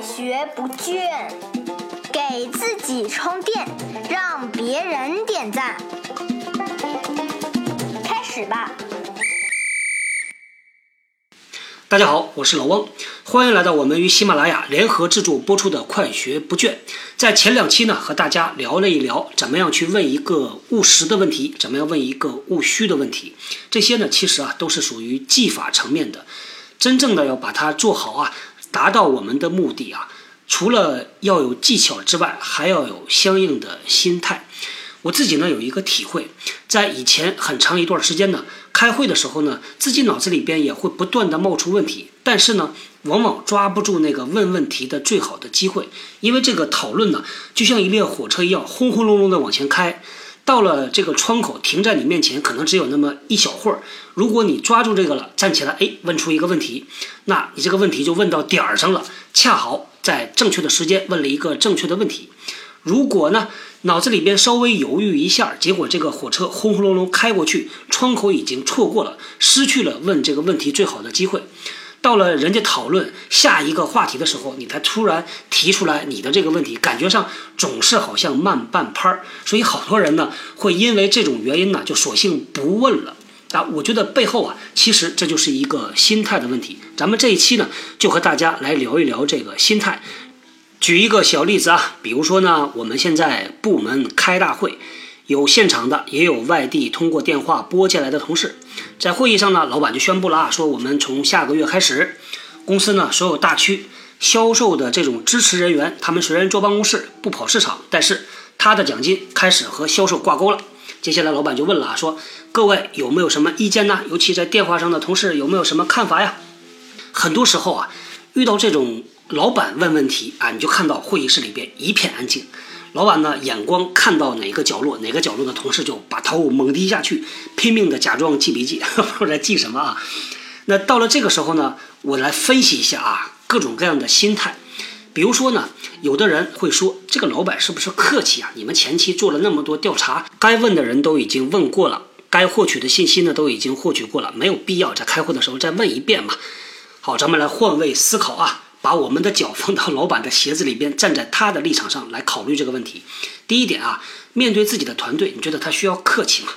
学不倦，给自己充电，让别人点赞。开始吧。大家好，我是老汪，欢迎来到我们与喜马拉雅联合制作播出的《快学不倦》。在前两期呢，和大家聊了一聊怎么样去问一个务实的问题，怎么样问一个务虚的问题。这些呢，其实啊，都是属于技法层面的。真正的要把它做好啊，达到我们的目的啊，除了要有技巧之外，还要有相应的心态。我自己呢有一个体会，在以前很长一段时间呢，开会的时候呢，自己脑子里边也会不断的冒出问题，但是呢，往往抓不住那个问问题的最好的机会，因为这个讨论呢，就像一列火车一样，轰轰隆隆的往前开，到了这个窗口停在你面前，可能只有那么一小会儿，如果你抓住这个了，站起来，哎，问出一个问题，那你这个问题就问到点儿上了，恰好在正确的时间问了一个正确的问题。如果呢，脑子里边稍微犹豫一下，结果这个火车轰轰隆隆开过去，窗口已经错过了，失去了问这个问题最好的机会。到了人家讨论下一个话题的时候，你才突然提出来你的这个问题，感觉上总是好像慢半拍儿。所以好多人呢，会因为这种原因呢，就索性不问了。啊，我觉得背后啊，其实这就是一个心态的问题。咱们这一期呢，就和大家来聊一聊这个心态。举一个小例子啊，比如说呢，我们现在部门开大会，有现场的，也有外地通过电话拨进来的同事。在会议上呢，老板就宣布了啊，说我们从下个月开始，公司呢所有大区销售的这种支持人员，他们虽然坐办公室不跑市场，但是他的奖金开始和销售挂钩了。接下来老板就问了啊，说各位有没有什么意见呢？尤其在电话上的同事有没有什么看法呀？很多时候啊，遇到这种。老板问问题啊，你就看到会议室里边一片安静。老板呢，眼光看到哪个角落，哪个角落的同事就把头猛低下去，拼命的假装记笔记，不知道记什么啊。那到了这个时候呢，我来分析一下啊，各种各样的心态。比如说呢，有的人会说，这个老板是不是客气啊？你们前期做了那么多调查，该问的人都已经问过了，该获取的信息呢都已经获取过了，没有必要在开会的时候再问一遍嘛。好，咱们来换位思考啊。把我们的脚放到老板的鞋子里边，站在他的立场上来考虑这个问题。第一点啊，面对自己的团队，你觉得他需要客气吗？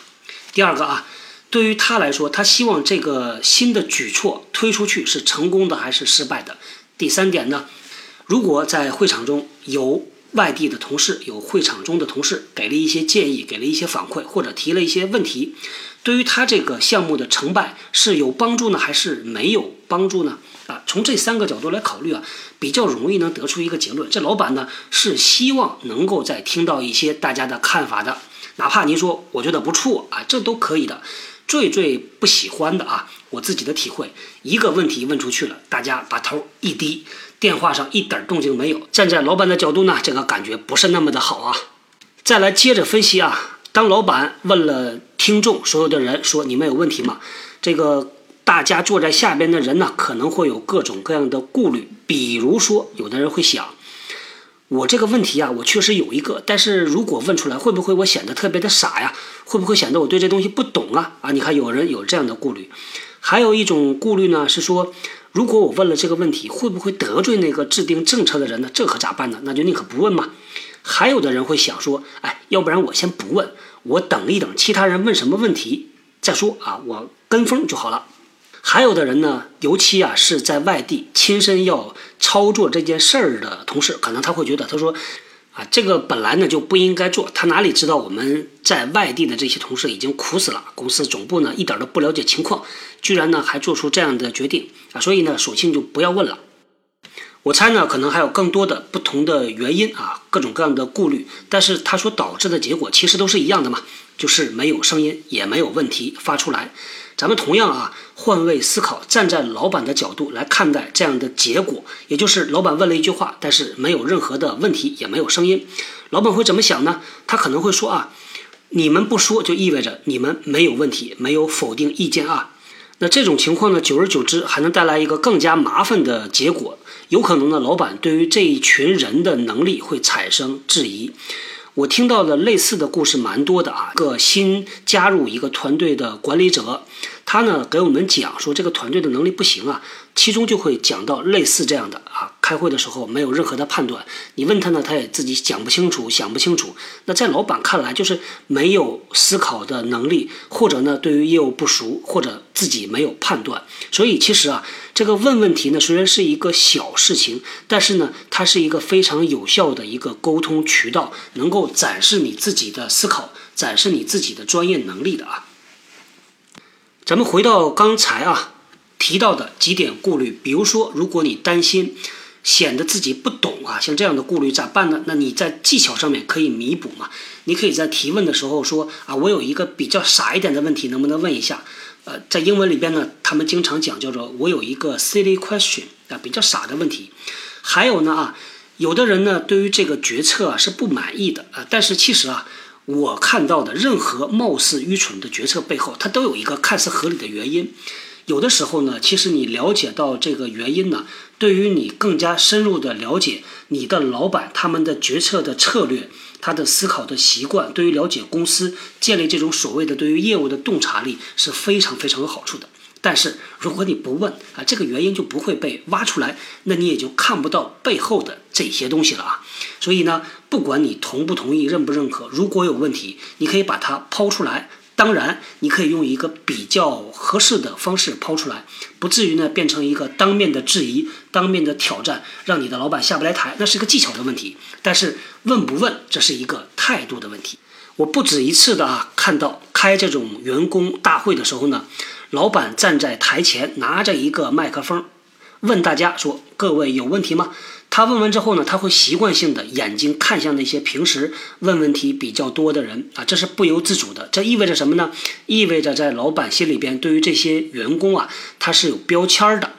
第二个啊，对于他来说，他希望这个新的举措推出去是成功的还是失败的？第三点呢，如果在会场中有外地的同事，有会场中的同事给了一些建议，给了一些反馈，或者提了一些问题，对于他这个项目的成败是有帮助呢，还是没有帮助呢？啊，从这三个角度来考虑啊，比较容易能得出一个结论。这老板呢是希望能够再听到一些大家的看法的，哪怕您说我觉得不错啊，这都可以的。最最不喜欢的啊，我自己的体会，一个问题问出去了，大家把头一低，电话上一点动静没有。站在老板的角度呢，这个感觉不是那么的好啊。再来接着分析啊，当老板问了听众所有的人说你们有问题吗？这个。大家坐在下边的人呢，可能会有各种各样的顾虑。比如说，有的人会想，我这个问题啊，我确实有一个，但是如果问出来，会不会我显得特别的傻呀？会不会显得我对这东西不懂啊？啊，你看有人有这样的顾虑。还有一种顾虑呢，是说，如果我问了这个问题，会不会得罪那个制定政策的人呢？这可咋办呢？那就宁可不问嘛。还有的人会想说，哎，要不然我先不问，我等一等，其他人问什么问题再说啊，我跟风就好了。还有的人呢，尤其啊是在外地亲身要操作这件事儿的同事，可能他会觉得，他说，啊，这个本来呢就不应该做，他哪里知道我们在外地的这些同事已经苦死了，公司总部呢一点都不了解情况，居然呢还做出这样的决定啊，所以呢索性就不要问了。我猜呢可能还有更多的不同的原因啊，各种各样的顾虑，但是他所导致的结果其实都是一样的嘛，就是没有声音，也没有问题发出来。咱们同样啊，换位思考，站在老板的角度来看待这样的结果，也就是老板问了一句话，但是没有任何的问题，也没有声音。老板会怎么想呢？他可能会说啊，你们不说就意味着你们没有问题，没有否定意见啊。那这种情况呢，久而久之还能带来一个更加麻烦的结果，有可能呢，老板对于这一群人的能力会产生质疑。我听到的类似的故事蛮多的啊，个新加入一个团队的管理者，他呢给我们讲说这个团队的能力不行啊，其中就会讲到类似这样的啊，开会的时候没有任何的判断，你问他呢，他也自己讲不清楚，想不清楚。那在老板看来，就是没有思考的能力，或者呢，对于业务不熟，或者自己没有判断。所以其实啊，这个问问题呢，虽然是一个小事情，但是呢，它是一个非常有效的一个沟通渠道，能够展示你自己的思考，展示你自己的专业能力的啊。咱们回到刚才啊提到的几点顾虑，比如说，如果你担心。显得自己不懂啊，像这样的顾虑咋办呢？那你在技巧上面可以弥补嘛？你可以在提问的时候说啊，我有一个比较傻一点的问题，能不能问一下？呃，在英文里边呢，他们经常讲叫做我有一个 silly question 啊，比较傻的问题。还有呢啊，有的人呢对于这个决策啊是不满意的啊，但是其实啊，我看到的任何貌似愚蠢的决策背后，它都有一个看似合理的原因。有的时候呢，其实你了解到这个原因呢。对于你更加深入的了解你的老板他们的决策的策略，他的思考的习惯，对于了解公司建立这种所谓的对于业务的洞察力是非常非常有好处的。但是如果你不问啊，这个原因就不会被挖出来，那你也就看不到背后的这些东西了啊。所以呢，不管你同不同意、认不认可，如果有问题，你可以把它抛出来。当然，你可以用一个比较合适的方式抛出来，不至于呢变成一个当面的质疑、当面的挑战，让你的老板下不来台。那是一个技巧的问题。但是问不问，这是一个态度的问题。我不止一次的啊看到开这种员工大会的时候呢，老板站在台前拿着一个麦克风，问大家说：“各位有问题吗？”他问完之后呢，他会习惯性的眼睛看向那些平时问问题比较多的人啊，这是不由自主的。这意味着什么呢？意味着在老板心里边，对于这些员工啊，他是有标签的。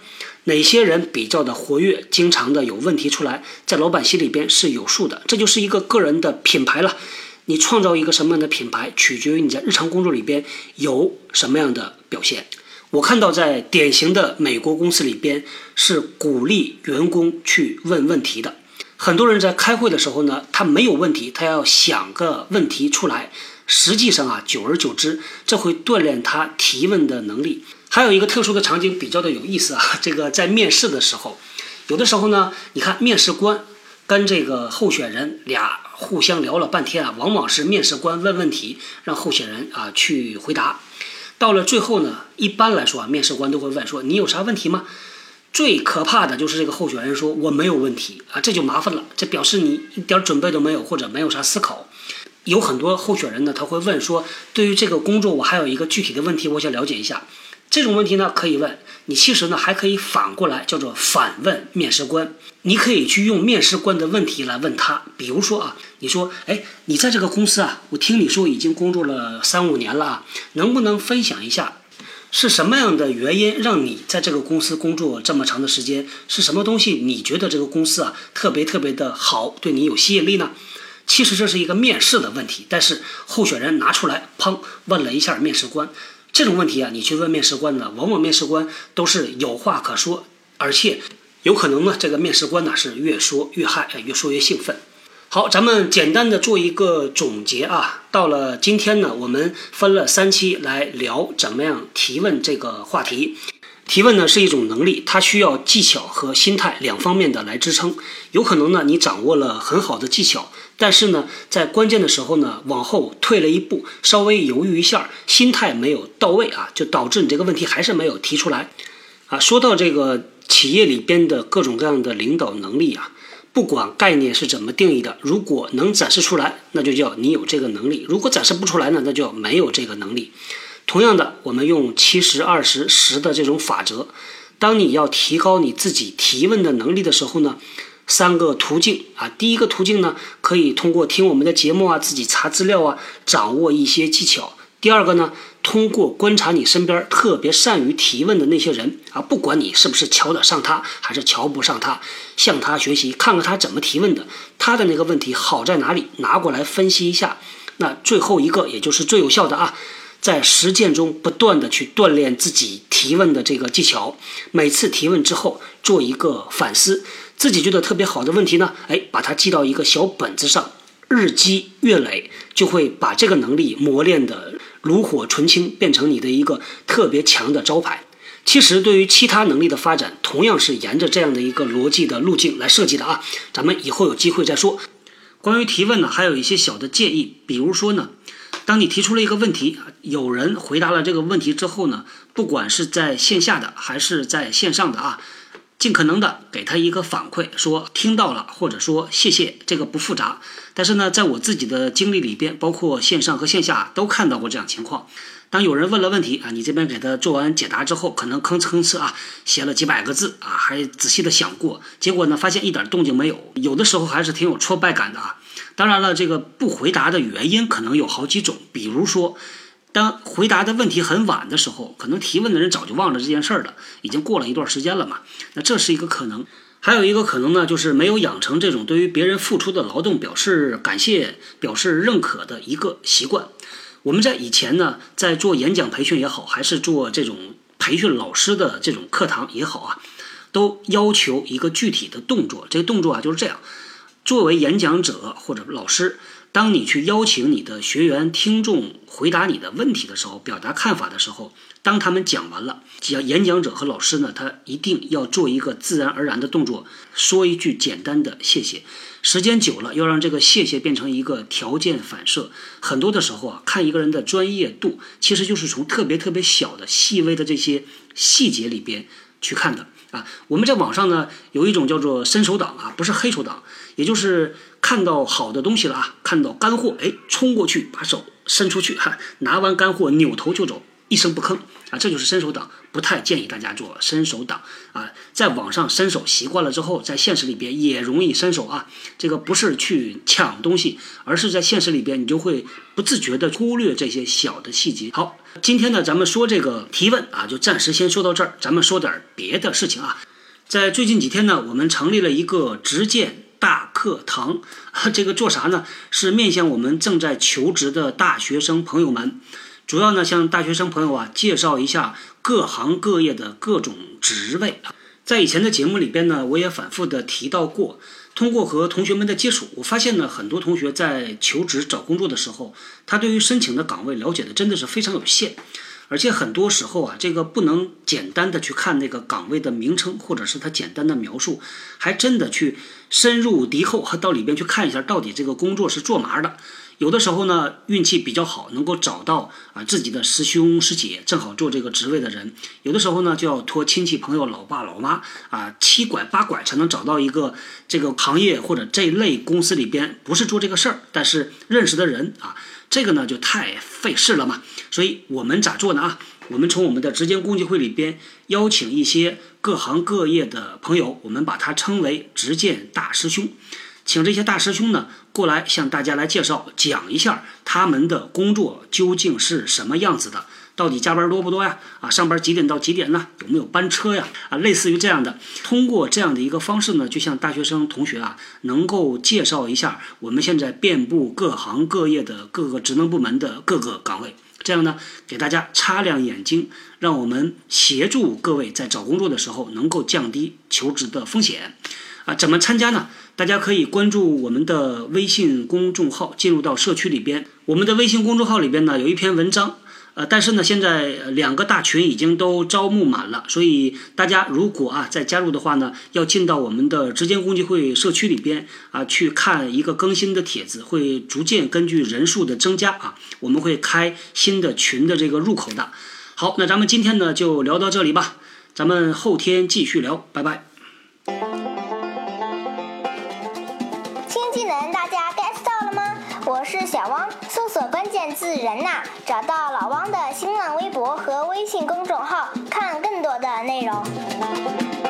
哪些人比较的活跃，经常的有问题出来，在老板心里边是有数的。这就是一个个人的品牌了。你创造一个什么样的品牌，取决于你在日常工作里边有什么样的表现。我看到在典型的美国公司里边是鼓励员工去问问题的。很多人在开会的时候呢，他没有问题，他要想个问题出来。实际上啊，久而久之，这会锻炼他提问的能力。还有一个特殊的场景比较的有意思啊，这个在面试的时候，有的时候呢，你看面试官跟这个候选人俩互相聊了半天啊，往往是面试官问问题，让候选人啊去回答。到了最后呢，一般来说啊，面试官都会问说：“你有啥问题吗？”最可怕的就是这个候选人说：“我没有问题啊！”这就麻烦了，这表示你一点准备都没有，或者没有啥思考。有很多候选人呢，他会问说：“对于这个工作，我还有一个具体的问题，我想了解一下。”这种问题呢，可以问你。其实呢，还可以反过来叫做反问面试官。你可以去用面试官的问题来问他。比如说啊，你说，哎，你在这个公司啊，我听你说已经工作了三五年了啊，能不能分享一下，是什么样的原因让你在这个公司工作这么长的时间？是什么东西你觉得这个公司啊特别特别的好，对你有吸引力呢？其实这是一个面试的问题，但是候选人拿出来，砰，问了一下面试官。这种问题啊，你去问面试官呢，往往面试官都是有话可说，而且有可能呢，这个面试官呢是越说越嗨，越说越兴奋。好，咱们简单的做一个总结啊。到了今天呢，我们分了三期来聊怎么样提问这个话题。提问呢是一种能力，它需要技巧和心态两方面的来支撑。有可能呢，你掌握了很好的技巧。但是呢，在关键的时候呢，往后退了一步，稍微犹豫一下，心态没有到位啊，就导致你这个问题还是没有提出来，啊，说到这个企业里边的各种各样的领导能力啊，不管概念是怎么定义的，如果能展示出来，那就叫你有这个能力；如果展示不出来呢，那就没有这个能力。同样的，我们用七十二十十的这种法则，当你要提高你自己提问的能力的时候呢？三个途径啊，第一个途径呢，可以通过听我们的节目啊，自己查资料啊，掌握一些技巧。第二个呢，通过观察你身边特别善于提问的那些人啊，不管你是不是瞧得上他，还是瞧不上他，向他学习，看看他怎么提问的，他的那个问题好在哪里，拿过来分析一下。那最后一个，也就是最有效的啊，在实践中不断的去锻炼自己提问的这个技巧，每次提问之后做一个反思。自己觉得特别好的问题呢，哎，把它记到一个小本子上，日积月累，就会把这个能力磨练的炉火纯青，变成你的一个特别强的招牌。其实，对于其他能力的发展，同样是沿着这样的一个逻辑的路径来设计的啊。咱们以后有机会再说。关于提问呢，还有一些小的建议，比如说呢，当你提出了一个问题，有人回答了这个问题之后呢，不管是在线下的还是在线上的啊，尽可能的给他一个反馈，说听到了，或者说谢谢，这个不复杂。但是呢，在我自己的经历里边，包括线上和线下都看到过这样情况。当有人问了问题啊，你这边给他做完解答之后，可能吭哧吭哧啊写了几百个字啊，还仔细的想过，结果呢发现一点动静没有，有的时候还是挺有挫败感的啊。当然了，这个不回答的原因可能有好几种，比如说，当回答的问题很晚的时候，可能提问的人早就忘了这件事儿了，已经过了一段时间了嘛，那这是一个可能。还有一个可能呢，就是没有养成这种对于别人付出的劳动表示感谢、表示认可的一个习惯。我们在以前呢，在做演讲培训也好，还是做这种培训老师的这种课堂也好啊，都要求一个具体的动作。这个动作啊就是这样：作为演讲者或者老师，当你去邀请你的学员、听众回答你的问题的时候，表达看法的时候，当他们讲完了，讲演讲者和老师呢，他一定要做一个自然而然的动作，说一句简单的谢谢。时间久了，要让这个谢谢变成一个条件反射。很多的时候啊，看一个人的专业度，其实就是从特别特别小的、细微的这些细节里边去看的啊。我们在网上呢，有一种叫做伸手党啊，不是黑手党，也就是看到好的东西了啊，看到干货，哎，冲过去把手伸出去，哈，拿完干货扭头就走。一声不吭啊，这就是伸手党，不太建议大家做伸手党啊。在网上伸手习惯了之后，在现实里边也容易伸手啊。这个不是去抢东西，而是在现实里边你就会不自觉的忽略这些小的细节。好，今天呢，咱们说这个提问啊，就暂时先说到这儿，咱们说点别的事情啊。在最近几天呢，我们成立了一个直荐大课堂，这个做啥呢？是面向我们正在求职的大学生朋友们。主要呢，向大学生朋友啊介绍一下各行各业的各种职位啊。在以前的节目里边呢，我也反复的提到过。通过和同学们的接触，我发现呢，很多同学在求职找工作的时候，他对于申请的岗位了解的真的是非常有限。而且很多时候啊，这个不能简单的去看那个岗位的名称，或者是它简单的描述，还真的去深入敌后，到里边去看一下，到底这个工作是做嘛的。有的时候呢，运气比较好，能够找到啊自己的师兄师姐，正好做这个职位的人；有的时候呢，就要托亲戚朋友、老爸老妈啊七拐八拐才能找到一个这个行业或者这类公司里边不是做这个事儿，但是认识的人啊，这个呢就太费事了嘛。所以我们咋做呢啊？我们从我们的直接工具会里边邀请一些各行各业的朋友，我们把它称为直见大师兄。请这些大师兄呢过来向大家来介绍讲一下他们的工作究竟是什么样子的，到底加班多不多呀？啊，上班几点到几点呢？有没有班车呀？啊，类似于这样的，通过这样的一个方式呢，就像大学生同学啊，能够介绍一下我们现在遍布各行各业的各个职能部门的各个岗位，这样呢，给大家擦亮眼睛，让我们协助各位在找工作的时候能够降低求职的风险。啊，怎么参加呢？大家可以关注我们的微信公众号，进入到社区里边。我们的微信公众号里边呢有一篇文章，呃，但是呢现在两个大群已经都招募满了，所以大家如果啊再加入的话呢，要进到我们的直间攻击会社区里边啊去看一个更新的帖子，会逐渐根据人数的增加啊，我们会开新的群的这个入口的。好，那咱们今天呢就聊到这里吧，咱们后天继续聊，拜拜。新技能大家 get 到了吗我是小汪，是“人呐”，找到老汪的新浪微博和微信公众号，看更多的内容。